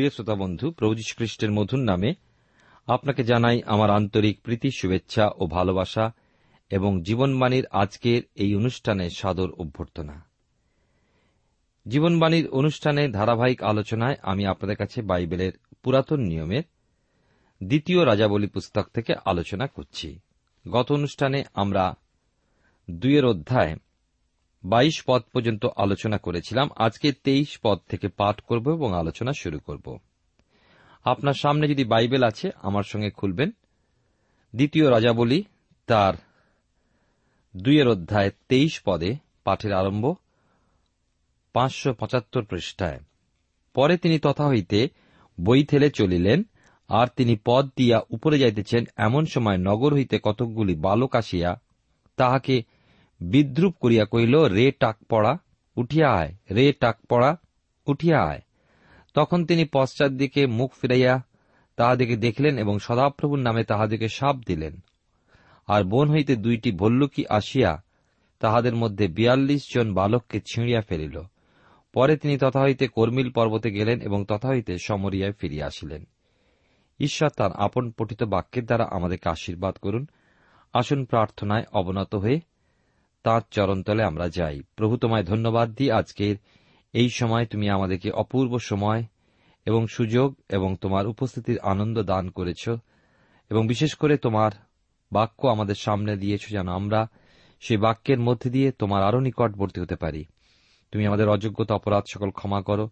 প্রিয় শ্রোতা বন্ধু, প্রভু খ্রিস্টের মধুর নামে আপনাকে জানাই আমার আন্তরিক প্রীতি, শুভেচ্ছা ও ভালোবাসা এবং জীবনবাণীর আজকের এই অনুষ্ঠানে সাদর অভ্যর্থনা। জীবনবাণীর অনুষ্ঠানে ধারাবাহিক আলোচনায় আমি আপনাদের কাছে বাইবেলের পুরাতন নিয়মের দ্বিতীয় রাজাবলী পুস্তক থেকে আলোচনা করছি। গত অনুষ্ঠানে আমরা দুইয়ের অধ্যায় বাইশ পদ পর্যন্ত আলোচনা করেছিলাম। আজকে তেইশ পদ থেকে পাঠ করব এবং আলোচনা শুরু করব। আপনার সামনে যদি বাইবেল আছে, আমার সঙ্গে খুলবেন। দ্বিতীয় রাজাবলী, তার দুইয়ের অধ্যায় তেইশ পদে পাঠের আরম্ভ, পাঁচশো পঁচাত্তর পৃষ্ঠায়। পরে তিনি তথা হইতে বই ঠেলে চলিলেন, আর তিনি পদ দিয়া উপরে যাইতেছেন, এমন সময় নগর হইতে কতকগুলি বালক আসিয়া তাহাকে বিদ্রুপ করিয়া কহিল, রে টাক পড়া উঠিয়া আয়, রে টাক পড়া উঠিয়া আয়। তখন তিনি পশ্চাৎ দিকে মুখ ফিরাইয়া তাহাদিকে দেখিলেন এবং সদাপ্রভুর নামে তাহাদিকে সাপ দিলেন। আর বন হইতে দুইটি ভল্লুকি আসিয়া তাহাদের মধ্যে বিয়াল্লিশ জন বালককে ছিঁড়িয়া ফেলিল। পরে তিনি তথা হইতে কর্মিল পর্বতে গেলেন এবং তথা হইতে সমরিয়ায় ফিরিয়া আসিলেন। ঈশ্বর তার আপন পঠিত বাক্যের দ্বারা আমাদেরকে আশীর্বাদ করুন। আসুন প্রার্থনায় অবনত হয়ে তাঁর চরণতলে আমরা যাই। প্রভু তোমায় ধন্যবাদ দিই আজকের এই সময় তুমি আমাদেরকে অপূর্ব সময় এবং সুযোগ এবং তোমার উপস্থিতির আনন্দ দান করেছ এবং বিশেষ করে তোমার বাক্য আমাদের সামনে দিয়েছ যেন আমরা সেই বাক্যের মধ্যে দিয়ে তোমার আরও নিকটবর্তী হতে পারি। তুমি আমাদের অযোগ্যতা, অপরাধ সকল ক্ষমা করো।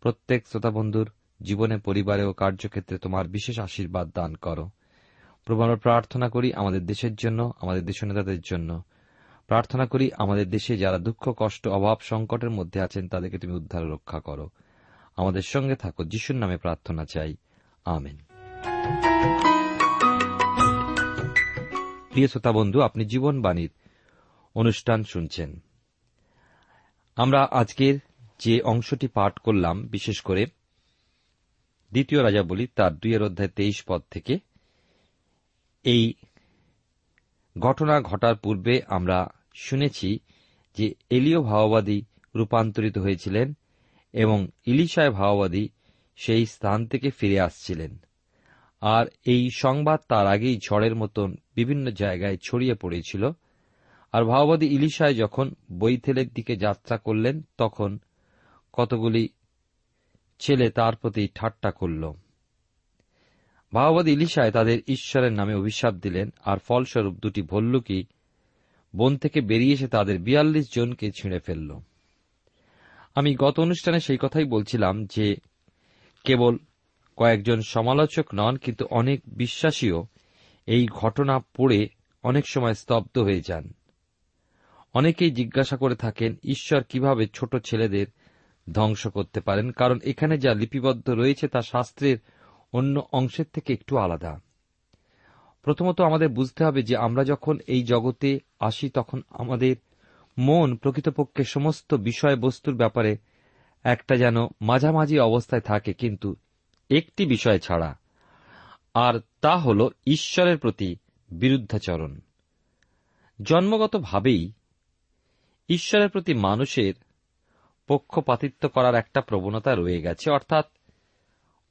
প্রত্যেক শ্রোতা বন্ধুর জীবনে, পরিবারে ও কার্যক্ষেত্রে তোমার বিশেষ আশীর্বাদ দান করো। প্রভু, আমরা প্রার্থনা করি আমাদের দেশের জন্য, আমাদের দেশনেতাদের জন্য। প্রার্থনা করি আমাদের দেশে যারা দুঃখ, কষ্ট, অভাব, সংকটের মধ্যে আছেন, তাদেরকে তুমি উদ্ধার রক্ষা করো। আমাদের সঙ্গে থাকো, যিশুর নামে প্রার্থনা চাই। আমেন। প্রিয় শ্রোতা বন্ধু, আপনি জীবনবাণীর অনুষ্ঠান শুনছেন। আমরা আজকের যে অংশটি পাঠ করলাম, বিশেষ করে দ্বিতীয় রাজা বলি তার দুইয়ের অধ্যায় তেইশ পদ থেকে, এই ঘটনা ঘটার পূর্বে আমরা শুনেছি যে এলীয় ভাওবাদী রূপান্তরিত হয়েছিলেন এবং ইলিশায় ভাওবাদী সেই স্থান থেকে ফিরে আসছিলেন। আর এই সংবাদ তার আগেই ঝড়ের মতন বিভিন্ন জায়গায় ছড়িয়ে পড়েছিল। আর ভাওবাদী ইলিশায় যখন বৈথেলের দিকে যাত্রা করলেন, তখন কতগুলি ছেলে তার প্রতি ঠাট্টা করল। ভাওবাদী ইলিশায় তাদের ঈশ্বরের নামে অভিশাপ দিলেন, আর ফলস্বরূপ দুটি ভল্লুকি বন থেকে বেরিয়ে এসে তাদের বিয়াল্লিশ জনকে ছিঁড়ে ফেলল। আমি গত অনুষ্ঠানে সেই কথাই বলছিলাম যে, কেবল কয়েকজন সমালোচক নন, কিন্তু অনেক বিশ্বাসীও এই ঘটনা পড়ে অনেক সময় স্তব্ধ হয়ে যান। অনেকেই জিজ্ঞাসা করে থাকেন, ঈশ্বর কীভাবে ছোট ছেলেদের ধ্বংস করতে পারেন? কারণ এখানে যা লিপিবদ্ধ রয়েছে তা শাস্ত্রের অন্য অংশের থেকে একটু আলাদা। প্রথমত আমাদের বুঝতে হবে যে আমরা যখন এই জগতে আসি, তখন আমাদের মন প্রকৃতপক্ষে সমস্ত বিষয়বস্তুর ব্যাপারে একটা যেন মাঝামাঝি অবস্থায় থাকে, কিন্তু একটি বিষয় ছাড়া। আর তা হল ঈশ্বরের প্রতি বিরুদ্ধাচরণ। জন্মগতভাবেই ঈশ্বরের প্রতি মানুষের পক্ষপাতিত্ব করার একটা প্রবণতা রয়ে গেছে, অর্থাৎ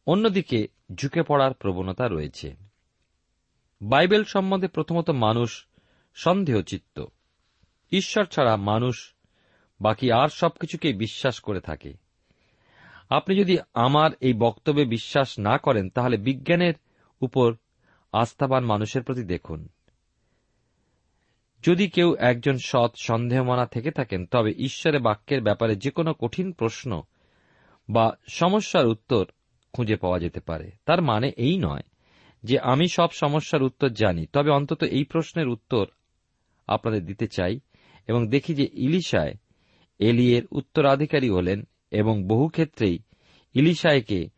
অন্যদিকে ঝুঁকে পড়ার প্রবণতা রয়েছে। বাইবেল সম্বন্ধে প্রথমত মানুষ সন্দেহচিত্ত। ঈশ্বর ছাড়া মানুষ বাকি আর সবকিছুকে বিশ্বাস করে থাকে। আপনি যদি আমার এই বক্তব্যে বিশ্বাস না করেন, তাহলে বিজ্ঞানের উপর আস্থাবান মানুষের প্রতি দেখুন। যদি কেউ একজন সৎ সন্দেহমনা থেকে থাকেন, তবে ঈশ্বরের বাক্যের ব্যাপারে যে কোনো কঠিন প্রশ্ন বা সমস্যার উত্তর খুঁজে পাওয়া যেতে পারে। তার মানে এই নয়। যে আমি সব সমস্যার উত্তর জানি, তবে অন্তত এই প্রশ্নের উত্তর আপনাদের দিতে চাই এবং দেখি যে ইলিশায় এলিয়ের উত্তরাধিকারী হলেন এবং বহু ক্ষেত্রেই ইলিশায়কে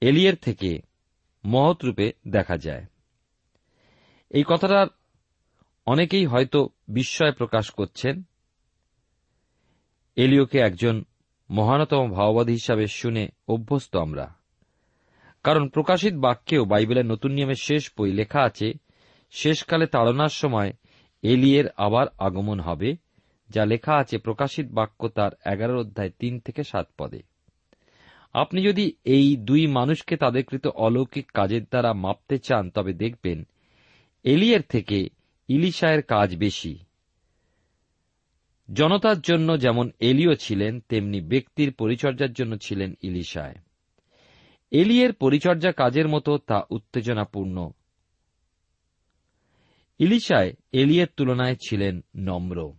এলিয়ের থেকে মহৎ রূপে দেখা যায়। এই কথাটার অনেকেই হয়তো বিস্ময় প্রকাশ করছেন। এলিওকে একজন মহানতম ভাওবাদী হিসাবে শুনে অভ্যস্ত আমরা। কারণ প্রকাশিত বাক্যেও বাইবেলের নতুন নিয়মের শেষ বই লেখা আছে, শেষকালে তাড়নার সময় এলিয়ের আবার আগমন হবে যা লেখা আছে প্রকাশিত বাক্য তার এগারো অধ্যায় তিন থেকে সাত পদে। আপনি যদি এই দুই মানুষকে তাদের কৃত অলৌকিক কাজের দ্বারা মাপতে চান, তবে দেখবেন এলিয়ের থেকে ইলিশায়ের কাজ বেশি। জনতার জন্য যেমন এলিও ছিলেন, তেমনি ব্যক্তির পরিচর্যার জন্য ছিলেন ইলিশায়। এলিয়ের পরিচর্যা কাজের মতো তা উত্তেজনাপূর্ণ। ইলিশায় এলিয়ের তুলনায় ছিলেন নম্র।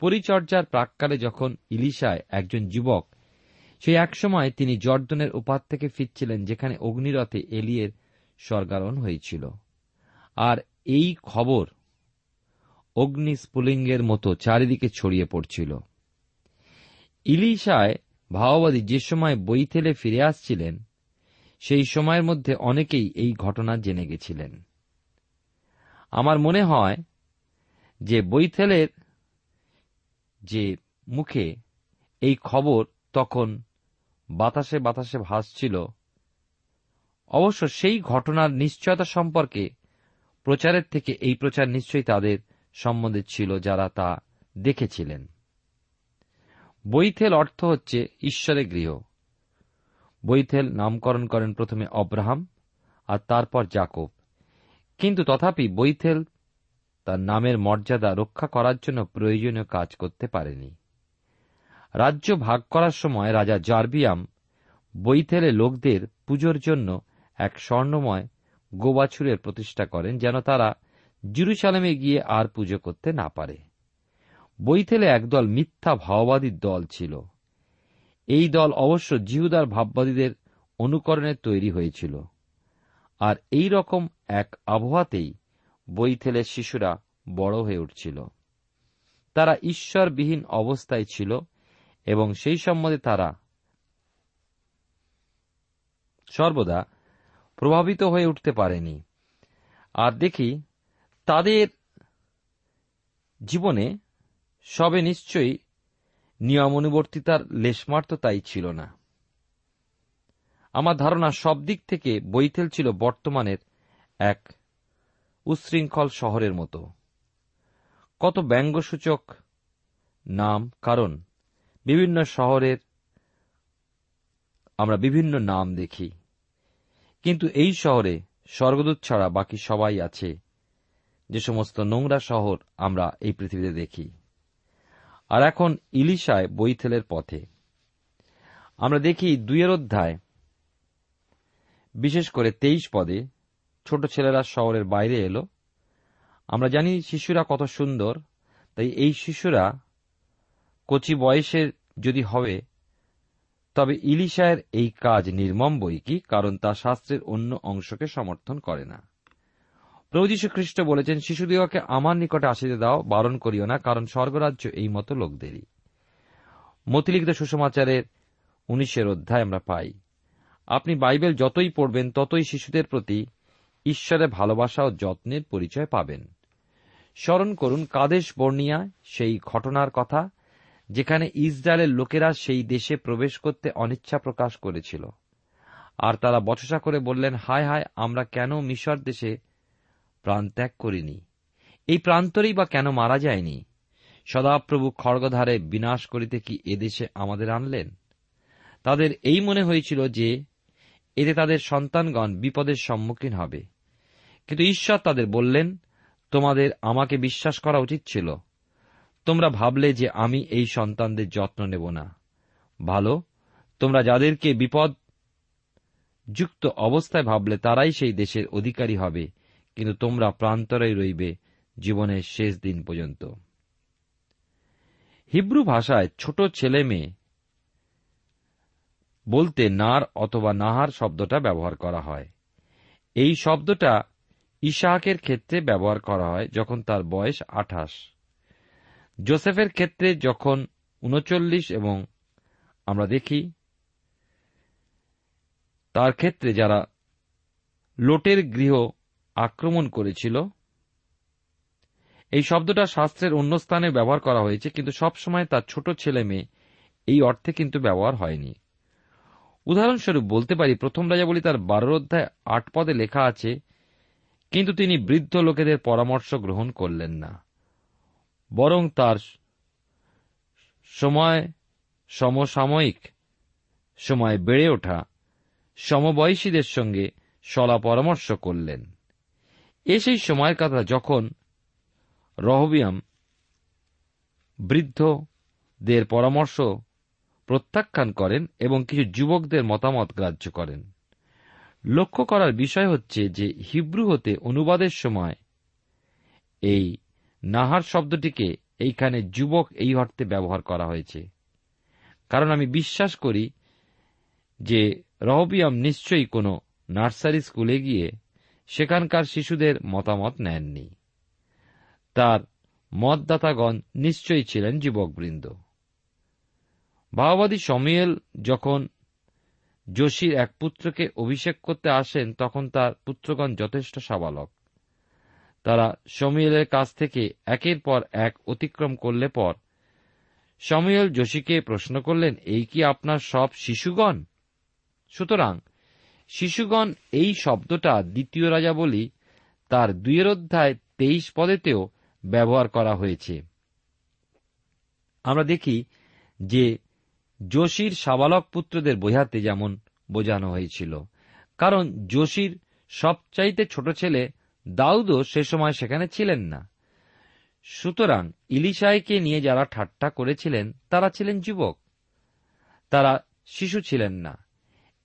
পরিচর্যার প্রাককালে যখন ইলিশায় একজন যুবক সেই একসময় তিনি জর্দনের উপাত থেকে ফিরছিলেন যেখানে অগ্নিরথে এলিয়ের স্বর্গারোহণ হয়েছিল। আর এই খবর অগ্নি মতো চারিদিকে ছড়িয়ে পড়ছিল। ইলিশায় ভাওবাদী যে সময় বইথেলে ফিরে আসছিলেন, সেই সময়ের মধ্যে অনেকেই এই ঘটনা জেনে গেছিলেন। আমার মনে হয় যে বইথেলের যে মুখে এই খবর তখন বাতাসে বাতাসে ভাসছিল, অবশ্য সেই ঘটনার নিশ্চয়তা সম্পর্কে প্রচারের থেকে এই প্রচার নিশ্চয়ই তাদের সম্বন্ধে ছিল যারা তা দেখেছিলেন। বৈথেল অর্থ হচ্ছে ঈশ্বরের গৃহ। বৈথেল নামকরণ করেন প্রথমে অব্রাহাম আর তারপর জাকব কিন্তু তথাপি বৈথেল তার নামের মর্যাদা রক্ষা করার জন্য প্রয়োজনীয় কাজ করতে পারেনি। রাজ্য ভাগ করার সময় রাজা জার্বিয়াম বৈথেলে লোকদের পুজোর জন্য এক স্বর্ণময় গোবাছুরের প্রতিষ্ঠা করেন যেন তারা জিরুসালামে গিয়ে আর পুজো করতে না পারে। বৈথেলে একদল মিথ্যা ভাওবাদী দল ছিল। এই দল অবশ্য জিহুদার ভাববাদীদের অনুকরণে তৈরি হয়েছিল। আর এই রকম এক আবহাওয়াতেই বৈথেলের শিশুরা বড় হয়ে উঠছিল। তারা ঈশ্বরবিহীন অবস্থায় ছিল এবং সেই সম্বন্ধে তারা সর্বদা প্রভাবিত হয়ে উঠতে পারেনি। আর দেখি, তাদের জীবনে সবে নিশ্চয়ই নিয়মানুবর্তিতার লেশমার্ত তাই ছিল না। আমার ধারণা সব দিক থেকে বৈথেল ছিল বর্তমানের এক উচ্ছৃঙ্খল শহরের মতো। কত ব্যঙ্গসূচক নাম, কারণ বিভিন্ন শহরের আমরা বিভিন্ন নাম দেখি। কিন্তু এই শহরে স্বর্গদূত ছাড়া বাকি সবাই আছে। যে সমস্ত নোংরা শহর আমরা এই পৃথিবীতে দেখি। আর এখন ইলিশায় বৈথেলের পথে। আমরা দেখি দুইয়ের অধ্যায়। বিশেষ করে তেইশ পদে ছোট ছেলেরা শহরের বাইরে এলো। আমরা জানি শিশুরা কত সুন্দর, তাই এই শিশুরা কচি বয়সের যদি হবে, তবে ইলিশায়ের এই কাজ নির্মম বই কি? কারণ তা শাস্ত্রের অন্য অংশকে সমর্থন করে না। প্রভু যীশু খ্রিস্ট বলেছেন, শিশুদিগকে আমার নিকটে আসিতে দাও, বারণ করিও না, কারণ স্বর্গরাজ্য এই মতো লোকদেরই। মতিলিখিত সুসমাচারের উনিশের অধ্যায় আমরা পাই। আপনি বাইবেল যতই পড়বেন, ততই শিশুদের প্রতি ঈশ্বরের ভালোবাসা ও যত্নের পরিচয় পাবেন। স্মরণ করুন, কাদেশ বর্ণিয়া সেই ঘটনার কথা, যেখানে ইসরায়েলের লোকেরা সেই দেশে প্রবেশ করতে অনিচ্ছা প্রকাশ করেছিল। আর তারা বচসা করে বললেন, হায় হায়, আমরা কেন মিশর দেশে প্রাণত্যাগ করিনি। এই প্রান্তরেই বা কেন মারা যায়নি? সদাপ্রভু খড়গধারে বিনাশ করিতে কি এদেশে আমাদের আনলেন? তাদের এই মনে হয়েছিল যে, এতে তাদের সন্তানগণ বিপদের সম্মুখীন হবে। কিন্তু ঈশ্বর তাদের বললেন, তোমাদের আমাকে বিশ্বাস করা উচিত ছিল। তোমরা ভাবলে যে আমি এই সন্তানদের যত্ন নেব না। ভালো, তোমরা যাদেরকে বিপদ যুক্ত অবস্থায় ভাবলে তারাই সেই দেশের অধিকারী হবে। কিন্তু তোমরা প্রান্তরাই রইবে জীবনের শেষ দিন পর্যন্ত। হিব্রু ভাষায় ছোট ছেলে মেয়ে বলতে নার অথবা নাহার শব্দটা ব্যবহার করা হয়। এই শব্দটা ইশাহাকের ক্ষেত্রে ব্যবহার করা হয় যখন তার বয়স আঠাশ। জোসেফের ক্ষেত্রে যখন উনচল্লিশ এবং আমরা দেখি তার ক্ষেত্রে যারা লোটের গৃহ আক্রমণ করেছিল। এই শব্দটা শাস্ত্রের অন্য স্থানে ব্যবহার করা হয়েছে, কিন্তু সবসময় তার ছোট ছেলে মেয়ে এই অর্থে কিন্তু ব্যবহার হয়নি। উদাহরণস্বরূপ বলতে পারি, প্রথম রাজা বলি তার বারোর অধ্যায় আট পদে লেখা আছে, কিন্তু তিনি বৃদ্ধ লোকেদের পরামর্শ গ্রহণ করলেন না। বরং তার সময় সমসাময়িক, সময় বেড়ে ওঠা, সমবয়সীদের সঙ্গে সলা পরামর্শ করলেন। এ সেই সময়ের কথা যখন রহবিয়াম বৃদ্ধদের পরামর্শ প্রত্যাখ্যান করেন এবং কিছু যুবকদের মতামত গ্রাহ্য করেন। লক্ষ্য করার বিষয় হচ্ছে যে হিব্রু হতে অনুবাদের সময় এই নাহার শব্দটিকে এইখানে যুবক এই অর্থে ব্যবহার করা হয়েছে। কারণ আমি বিশ্বাস করি যে রহবিয়াম নিশ্চয়ই কোনো নার্সারি স্কুলে গিয়ে সেখানকার শিশুদের মতামত নেননি। তার মতদাতাগণ নিশ্চয়ই ছিলেন যুবকবৃন্দ। ভাওবাদী সমিয়েল যখন যোশীর এক পুত্রকে অভিষেক করতে আসেন, তখন তার পুত্রগণ যথেষ্ট সাবালক। তারা সমিয়েলের কাছ থেকে একের পর এক অতিক্রম করলে পর সমিয়েল যোশীকে প্রশ্ন করলেন, এই কি আপনার সব শিশুগণ? সুতরাং শিশুগণ এই শব্দটা দ্বিতীয় রাজা বলি তার দুইয়ের অধ্যায় তেইশ পদেতেও ব্যবহার করা হয়েছে। আমরা দেখি যে যোশীর সাবালক পুত্রদের বোঝাতে যেমন বোঝানো হয়েছিল। কারণ যোশীর সবচাইতে ছোট ছেলে দাউদও সে সময় সেখানে ছিলেন না। সুতরাং ইলিশাইকে নিয়ে যারা ঠাট্টা করেছিলেন, তারা ছিলেন যুবক। তারা শিশু ছিলেন না।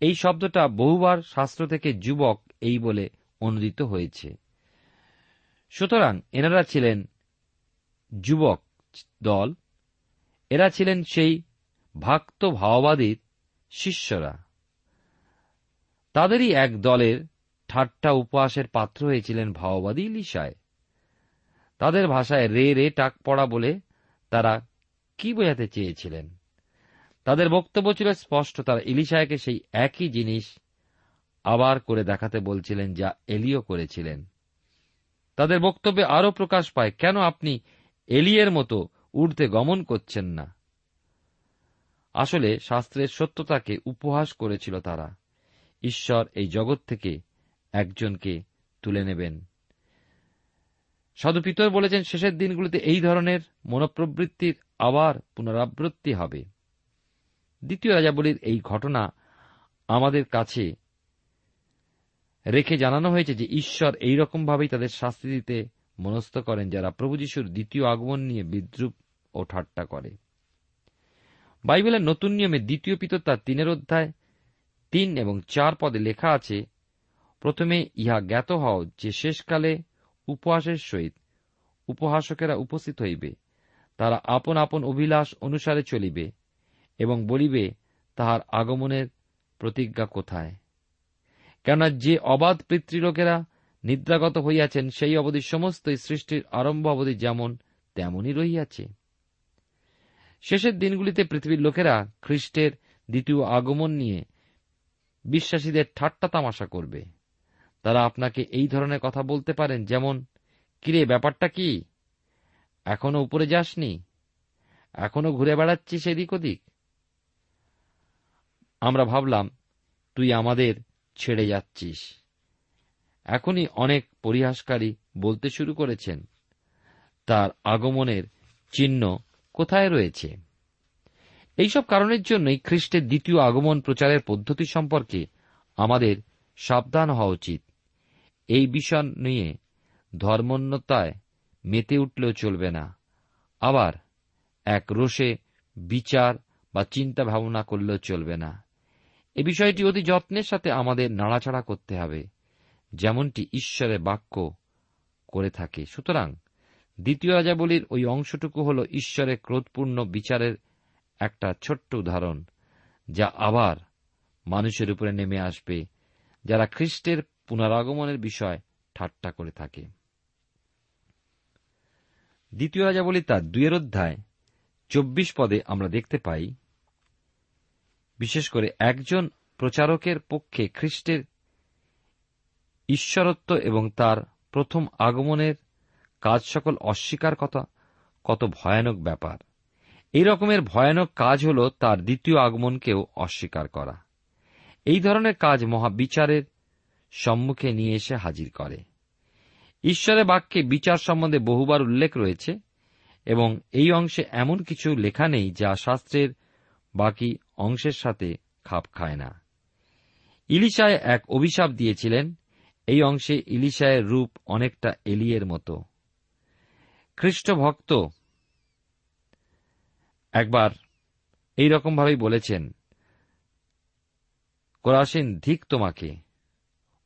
এই শব্দটা বহুবার শাস্ত্র থেকে যুবক এই বলে অনুদিত হয়েছে। সুতরাং এনারা ছিলেন যুবক দল। এরা ছিলেন সেই ভক্ত ভাওবাদীর শিষ্যরা। তাদেরই এক দলের ঠাট্টা উপহাসের পাত্র হয়েছিলেন ভাওবাদী লিসায়। তাদের ভাষায় রে রে টাক পড়া বলে তারা কি বোঝাতে চেয়েছিলেন? তাদের বক্তব্য ছিল স্পষ্ট, তারা ইলিশায়কে সেই একই জিনিস আবার করে দেখাতে বলছিলেন যা এলিও করেছিলেন। তাদের বক্তব্যে আরও প্রকাশ পায়, কেন আপনি এলিয়ের মতো উর্ধে গমন করছেন না? আসলে শাস্ত্রের সত্যতাকে উপহাস করেছিল তারা। ঈশ্বর এই জগৎ থেকে একজনকে তুলে নেবেন। সাধু পিতর বলেছেন, শেষের দিনগুলিতে এই ধরনের মনোপ্রবৃত্তির আবার পুনরাবৃত্তি হবে। দ্বিতীয় রাজাবলীর এই ঘটনা আমাদের কাছে রেখে জানানো হয়েছে যে ঈশ্বর এই রকমভাবেই তাদের শাস্তি দিতে মনস্থ করেন যারা প্রভু যিশুর দ্বিতীয় আগমন নিয়ে বিদ্রুপ ও ঠাট্টা করে। বাইবেলের নতুন নিয়মে দ্বিতীয় পিতর তার তিনের অধ্যায় তিন এবং চার পদে লেখা আছে, প্রথমে ইহা জ্ঞাত হও যে শেষকালে উপহাসের সহিত উপহাসকেরা উপস্থিত হইবে। তারা আপন আপন অভিলাষ অনুসারে চলিবে। এবং বলিবে, তাহার আগমনের প্রতিজ্ঞা কোথায়? কেননা যে অবাধ পিতৃলোকেরা নিদ্রাগত হইয়াছেন, সেই অবধি সমস্ত সৃষ্টির আরম্ভ অবধি যেমন তেমনই রহিয়াছে। শেষের দিনগুলিতে পৃথিবীর লোকেরা খ্রিস্টের দ্বিতীয় আগমন নিয়ে বিশ্বাসীদের ঠাট্টা তামাশা করবে। তারা আপনাকে এই ধরনের কথা বলতে পারেন, যেমন, কিরে, ব্যাপারটা কি? এখনও উপরে যাসনি? এখনও ঘুরে বেড়াচ্ছিস এদিক ওদিক? আমরা ভাবলাম, তুই আমাদের ছেড়ে যাচ্ছিস। এখনই অনেক পরিহাসকারী বলতে শুরু করেছেন, তার আগমনের চিহ্ন কোথায় রয়েছে? এইসব কারণের জন্যই খ্রিস্টের দ্বিতীয় আগমন প্রচারের পদ্ধতি সম্পর্কে আমাদের সাবধান হওয়া উচিত। এই বিষয় নিয়ে ধর্মোন্নতায় মেতে উঠলেও চলবে না। আবার এক রোষে বিচার বা চিন্তা ভাবনা করলেও চলবে না। এ বিষয়টি অতি যত্নের সাথে আমাদের নাড়াচাড়া করতে হবে, যেমনটি ঈশ্বরের বাক্য করে থাকে। সুতরাং দ্বিতীয় রাজাবলীর ওই অংশটুকু হল ঈশ্বরের ক্রোধপূর্ণ বিচারের একটা ছোট্ট উদাহরণ, যা আবার মানুষের উপরে নেমে আসবে, যারা খ্রিস্টের পুনরাগমনের বিষয় ঠাট্টা করে থাকে। দ্বিতীয় রাজাবলী তার দুয়ের অধ্যায়, চব্বিশ পদে আমরা দেখতে পাই বিশেষ করে একজন প্রচারকের পক্ষে খ্রিস্টের ঈশ্বরত্ব এবং তার প্রথম আগমনের কাজ সকল অস্বীকার কথা কত ভয়ানক ব্যাপার। এই রকমের ভয়ানক কাজ হল তার দ্বিতীয় আগমনকেও অস্বীকার করা। এই ধরনের কাজ মহাবিচারের সম্মুখে নিয়ে এসে হাজির করে। ঈশ্বরের বাক্যে বিচার সম্বন্ধে বহুবার উল্লেখ রয়েছে এবং এই অংশে এমন কিছু লেখা নেই যা শাস্ত্রের বাকি অংশের সাথে খাপ খায় না। ইলিশায় এক অভিশাপ দিয়েছিলেন। এই অংশে ইলিশায়ের রূপ অনেকটা এলিয়ের মতো। খ্রিস্ট ভক্ত একবার এই রকমভাবেই বলেছেন, কোরাসিন ধিক তোমাকে,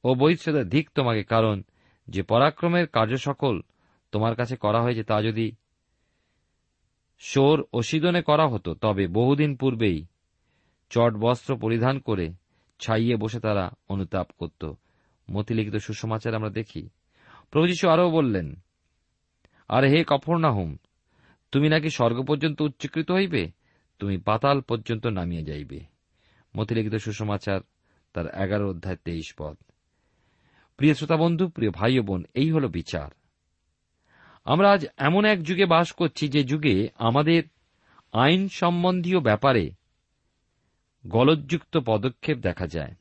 ও বৈশ্রদা ধিক তোমাকে, কারণ যে পরাক্রমের কার্য সকল তোমার কাছে করা হয়েছে তা যদি সোর ও সিদনে করা হতো, তবে বহুদিন পূর্বেই চট বস্ত্র পরিধান করে ছাইয়ে বসে তারা অনুতাপ করত। মতিলিখিত সুসমাচার আমরা দেখি। প্রভু যীশু আরও বললেন, আর হে কফর হুম তুমি নাকি স্বর্গ পর্যন্ত উচ্চীকৃত হইবে? তুমি পাতাল পর্যন্ত নামিয়ে যাইবে। মতিলিখিত সুসমাচার তার এগারো অধ্যায় তেইশ পদ। প্রিয় শ্রোতা বন্ধু প্রিয় ভাই বোন, এই হল বিচার। আমরা আজ এমন এক যুগে বাস করছি যে যুগে আমাদের আইন সম্বন্ধীয় ব্যাপারে গলতযুক্ত পদক্ষেপ দেখা যায়।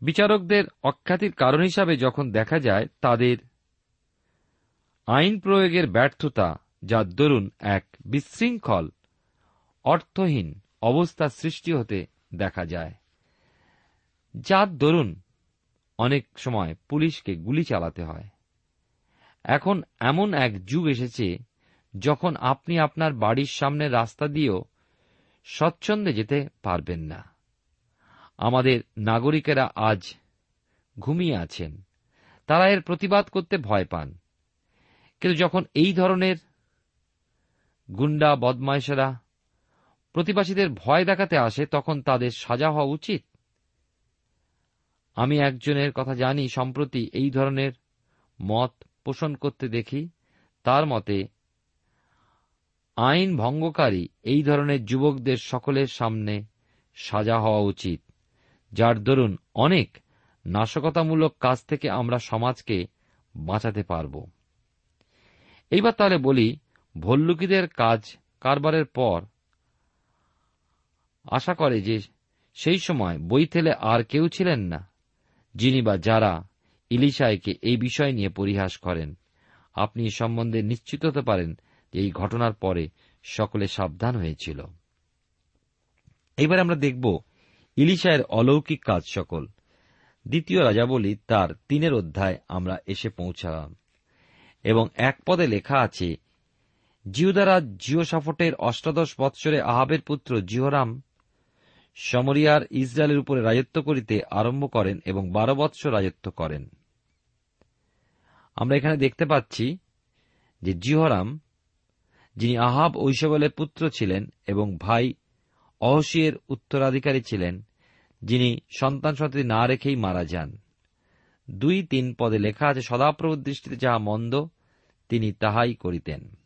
বিচারকদের অখ্যাতির কারণ হিসাবে যখন দেখা যায়, তাদের আইন প্রয়োগের ব্যর্থতা যার দরুন এক বিশৃঙ্খল, অর্থহীন অবস্থা সৃষ্টি হতে দেখা যায়, যার দরুন অনেক সময় পুলিশকে গুলি চালাতে হয়। এখন এমন এক যুগ এসেছে যখন আপনি আপনার বাড়ির সামনে রাস্তা দিয়েও স্বচ্ছন্দে যেতে পারবেন না। আমাদের নাগরিকেরা আজ ঘুমিয়ে আছেন। তারা এর প্রতিবাদ করতে ভয় পান। কিন্তু যখন এই ধরনের গুন্ডা বদমাইশেরা প্রতিবাসীদের ভয় দেখাতে আসে, তখন তাদের সাজা হওয়া উচিত। আমি একজনের কথা জানি, সম্প্রতি এই ধরনের মত পোষণ করতে দেখি। তার মতে আইন ভঙ্গকারী এই ধরনের যুবকদের সকলের সামনে সাজা হওয়া উচিত। যার দরুন অনেক নাশকতামূলক কাজ থেকে আমরা সমাজকে বাঁচাতে পারব। এইবার তাহলে বলি, ভল্লুকিদের কাজ কারবারের পর আশা করে যে সেই সময় বইথেলে আর কেউ ছিলেন না, যিনি বা যারা ইলিশাইকে এই বিষয় নিয়ে পরিহাস করেন। আপনি সম্বন্ধে নিশ্চিত হতে পারেন এই ঘটনার পরে সকলে সাবধান হয়েছিল। এবার আমরা দেখব ইলিশায়ের অলৌকিক কাজ সকল। দ্বিতীয় রাজাবলী তার তিনের অধ্যায় আমরা এসে পৌঁছালাম। এবং এক পদে লেখা আছে জিহুদারা জিও সাফটের অষ্টাদশ বৎসরে আহাবের পুত্র জিহরাম সমরিয়ার ইসরায়েলের উপরে রাজত্ব করিতে আরম্ভ করেন এবং বারো বৎসর রাজত্ব করেন। আমরা এখানে দেখতে পাচ্ছি যে জিহরাম যিনি আহাব ঐশবলের পুত্র ছিলেন এবং ভাই অহসিয়ের উত্তরাধিকারী ছিলেন, যিনি সন্তান সন্ততি না রেখেই মারা যান। দুই তিন পদে লেখা আছে, সদাপ্রভুর দৃষ্টিতে যাহা মন্দ, তিনি তাহাই করিতেন।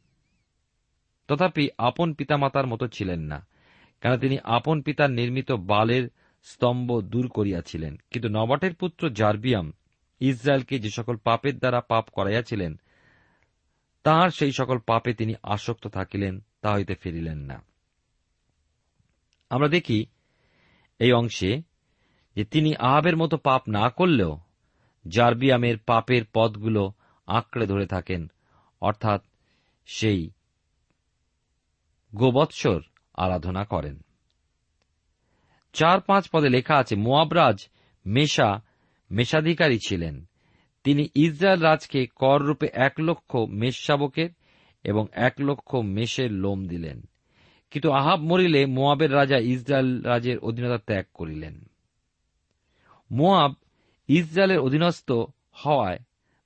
তথাপি আপন পিতামাতার মতো ছিলেন না কেন তিনি আপন পিতার নির্মিত বালের স্তম্ভ দূর করিয়াছিলেন। কিন্তু নবাটের পুত্র জার্বিয়াম ইসরায়েলকে যে সকল পাপের দ্বারা পাপ করাইয়াছিলেন তাঁর সেই সকল পাপে তিনি আসক্ত থাকিলেন, তা হইতে ফিরিলেন না। আমরা দেখি এই অংশে যে তিনি আহাবের মতো পাপ না করলেও জার্বিয়ামের পাপের পদগুলো আঁকড়ে ধরে থাকেন, অর্থাৎ সেই গোবৎসর আরাধনা করেন। চার পাঁচ পদে লেখা আছে মোয়াবরাজ মেশা মেষাধিকারী ছিলেন। তিনি ইসরায়েল রাজকে কর রূপে এক লক্ষ মেষ শাবকের এবং এক লক্ষ মেষের লোম দিলেন। কিন্তু আহাব মরিলে মোয়াবের রাজা ইসরায়েল রাজের অধীনতা ত্যাগ করিলেন। মোয়াব ইসরায়েলের অধীনস্থ হওয়ায়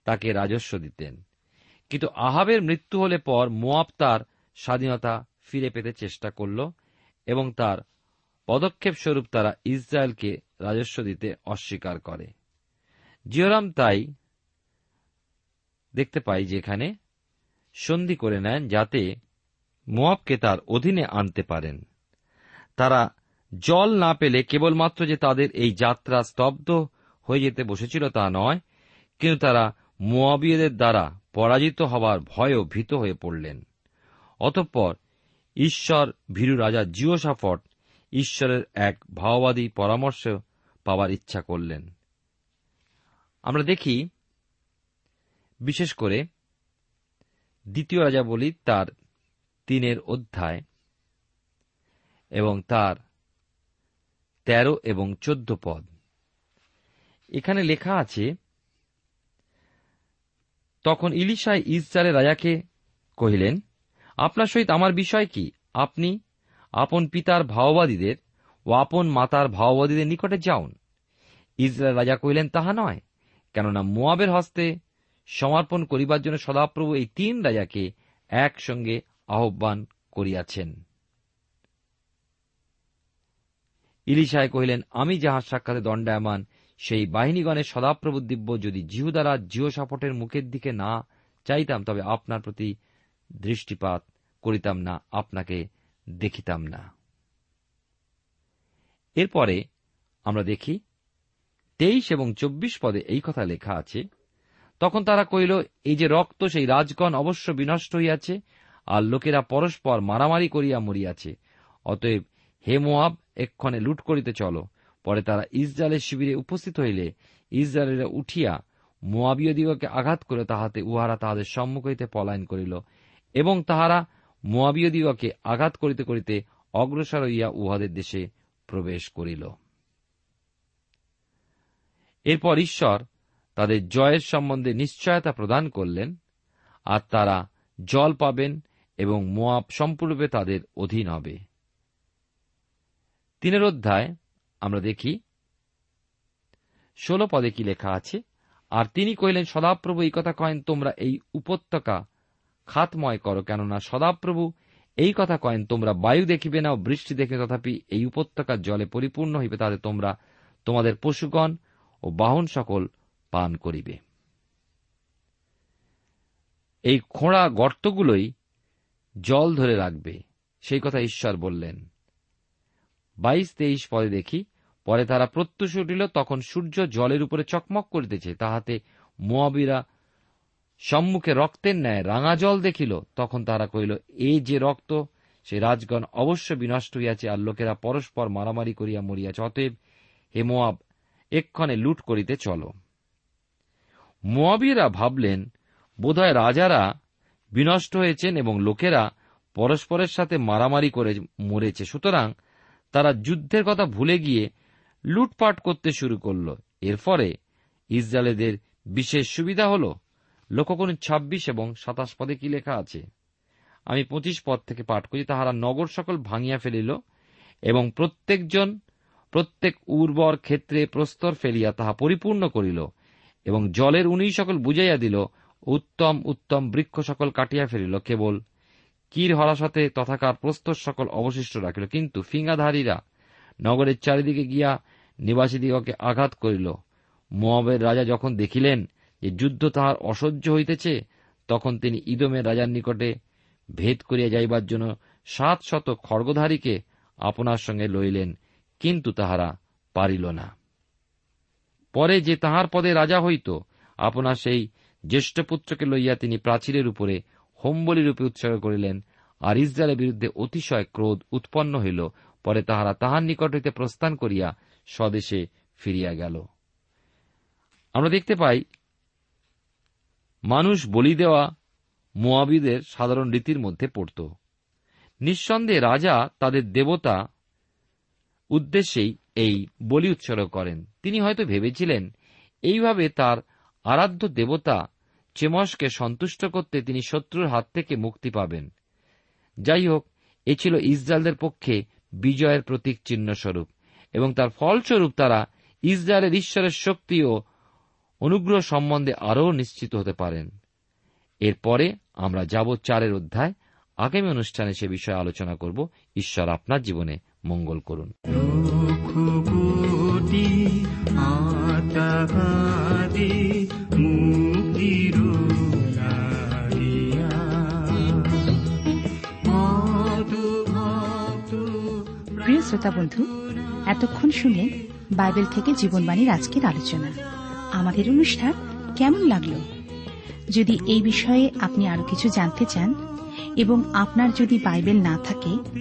তাকে রাজস্ব দিতেন। কিন্তু আহাবের মৃত্যু হলে পর মোয়াব তার স্বাধীনতা ফিরে পেতে চেষ্টা করল এবং তার পদক্ষেপ স্বরূপ তারা ইসরায়েলকে রাজস্ব দিতে অস্বীকার করে। জিওরাম তাই দেখতে পাই যে এখানে সন্ধি করে নেন যাতে মোয়াবকে তার অধীনে আনতে পারেন। তারা জল না পেলে কেবলমাত্র যে তাদের এই যাত্রা স্তব্ধ হয়ে যেতে বসেছিল তা নয়, কিন্তু তারা মোয়াবিয়েদের দ্বারা পরাজিত হবার ভয়ও ভীত হয়ে পড়লেন। অতঃপর ঈশ্বর ভীরু রাজা জিওসাফট ঈশ্বরের এক ভাওবাদী পরামর্শ পাওয়ার ইচ্ছা করলেন। আমরা দেখি বিশেষ করে দ্বিতীয় রাজা বলি তার তিনের অধ্যায় এবং তার তেরো এবং চোদ্দ পদ। এখানে লেখা আছে, তখন ইলিশায় ইসরায়েলের রাজাকে কহিলেন, আপনার সহিত আমার বিষয় কি? আপনি আপন পিতার ভাওবাদীদের ও আপন মাতার ভাওবাদীদের নিকটে যাউন ইসরায়েল রাজা কহিলেন, তাহা নয়, কেননা মোয়াবের হস্তে সমর্পণ করিবার জন্য সদাপ্রভু এই তিন রাজাকে একসঙ্গে আহ্বান করিয়াছেন। ইলিশায় কহিলেন, আমি যাহার সাক্ষাতে দণ্ডায়মান, সেই বাহিনীগণের সদাপ্রভু দিব্য যদি জিহু দ্বারা জিও সাপটের মুখের দিকে না চাইতাম, তবে আপনার প্রতি দৃষ্টিপাত করিতাম না, আপনাকে দেখিতাম না। এরপরে আমরা দেখি, তেইশ এবং চব্বিশ পদে এই কথা লেখা আছে তখন তারা কহিল, এই যে রক্ত, সেই রাজগণ অবশ্য বিনষ্ট হইয়াছে, আর লোকেরা পরস্পর মারামারি করিয়া মরিয়াছে। অতএব হে মোয়াব, এক্ষণে লুট করিতে চলো। পরে তারা ইসরায়েলের শিবিরে উপস্থিত হইলে ইসরায়েলেরা উঠিয়া মোয়াবীয়দিগকে আঘাত করে তাহাতে উহারা তাহাদের সম্মুখ হইতে পলায়ন করিল এবং তাহারা মোয়াবীয়দিগকে আঘাত করিতে করিতে অগ্রসর হইয়া উহাদের দেশে প্রবেশ করিল। এরপর ঈশ্বর তাদের জয়ের সম্বন্ধে নিশ্চয়তা প্রদান করলেন, আর তারা জল পাবেন এবং মোয়াব সম্পূর্ণরূপে তাদের অধীন হবে। তিনের অধ্যায় আমরা দেখি, ষোলো পদে কি লেখা আছে? আর তিনি কহিলেন, সদাপ্রভু, এই কথা কয়েন তোমরা এই উপত্যকা খাতময় করো, কেননা সদাপ্রভু এই কথা কয়েন, তোমরা বায়ু দেখিবে না ও বৃষ্টি দেখিবে তথাপি এই উপত্যকার জলে পরিপূর্ণ হইবে, তাতে তোমরা তোমাদের পশুগণ ও বাহন সকল পান করিবে। এই খোঁড়া গর্তগুলোই জল ধরে রাখবে, সেই কথা ঈশ্বর বললেন। বাইশ তেইশ পরে দেখি, পরে তারা প্রত্যুষ উঠিল, তখন সূর্য জলের উপরে চকমক করিতেছে, তাহাতে মোয়াবিরা সম্মুখে রক্তের ন্যায় রাঙা জল দেখিল, তখন তারা কহিল এই যে রক্ত, সে রাজগণ অবশ্য বিনষ্ট হইয়াছে, আর লোকেরা পরস্পর মারামারি করিয়া মরিয়াছে, অতএব হে মোয়াব, এক্ষণে লুট করিতে চলো। মোয়াবিরা ভাবলেন, বোধহয় রাজারা বিনষ্ট হয়েছেন এবং লোকেরা পরস্পরের সাথে মারামারি করে মরেছে। সুতরাং তারা যুদ্ধের কথা ভুলে গিয়ে লুটপাট করতে শুরু করল। এর ফলে ইসরায়েলদের বিশেষ সুবিধা হল লোককোণ ছাব্বিশ এবং সাতাশ পদে কি লেখা আছে? আমি পঁচিশ পদ থেকে পাঠ করি। তাহারা নগর সকল ভাঙিয়া ফেলিল এবং প্রত্যেকজন প্রত্যেক উর্বর ক্ষেত্রে প্রস্তর ফেলিয়া তাহা পরিপূর্ণ করিল। এবং জলের উনি সকল বুঝাইয়া দিল, উত্তম উত্তম বৃক্ষ সকল কাটিয়া ফেলিল, কেবল কীর হরাসতে তথাকার প্রস্তর সকল অবশিষ্ট রাখিল। কিন্তু ফিঙ্গাধারীরা নগরের চারিদিকে গিয়া নিবাসীদিগকে আঘাত করিল। মোয়াবের রাজা যখন দেখিলেন যে যুদ্ধ তাহার অসহ্য হইতেছে, তখন তিনি ইদমের রাজার নিকটে ভেদ করিয়া যাইবার জন্য সাত শত খড়গধারীকে আপনার সঙ্গে লইলেন, কিন্তু তাহারা পারিল না। পরে যে তাহার পদে রাজা হইত, আপনার সেই জ্যেষ্ঠ পুত্রকে লইয়া তিনি প্রাচীরের উপরে হোমবলি রূপে উৎসর্গ করিলেন আর ইসরায়েলের বিরুদ্ধে অতিশয় ক্রোধ উৎপন্ন হইল। পরে তাহারা তাহার নিকট হইতে প্রস্থান করিয়া স্বদেশে ফিরিয়া গেল। আমরা দেখতে পাই, মানুষ বলি দেওয়া মোয়াবিদের সাধারণ রীতির মধ্যে পড়ত। নিঃসন্দেহে রাজা তাদের দেবতা উদ্দেশ্যেই এই বলি উৎসর্গ করেন। তিনি হয়তো ভেবেছিলেন, এইভাবে তার আরাধ্য দেবতা চেমসকে সন্তুষ্ট করতে তিনি শত্রুর হাত থেকে মুক্তি পাবেন। যাই হোক, এ ছিল ইসরায়েলদের পক্ষে বিজয়ের প্রতীক চিহ্ন স্বরূপ এবং তার ফলস্বরূপ তারা ইসরায়েলের ঈশ্বরের শক্তি ও অনুগ্রহ সম্বন্ধে আরও নিশ্চিত হতে পারেন। এরপরে আমরা যাব চারের অধ্যায়। আগামী অনুষ্ঠানে সে বিষয়ে আলোচনা করব। ঈশ্বর আপনার জীবনে মঙ্গল করুন। মুক্তির প্রিয় শ্রোতা বন্ধু, এতক্ষণ শুনলেন বাইবেল থেকে জীবনবাণীর আজকের আলোচনা। আমাদের অনুষ্ঠান কেমন লাগল? যদি এই বিষয়ে আপনি আরও কিছু জানতে চান এবং আপনার যদি বাইবেল না থাকে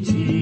আজি কত মানুষ ভ্রমিছে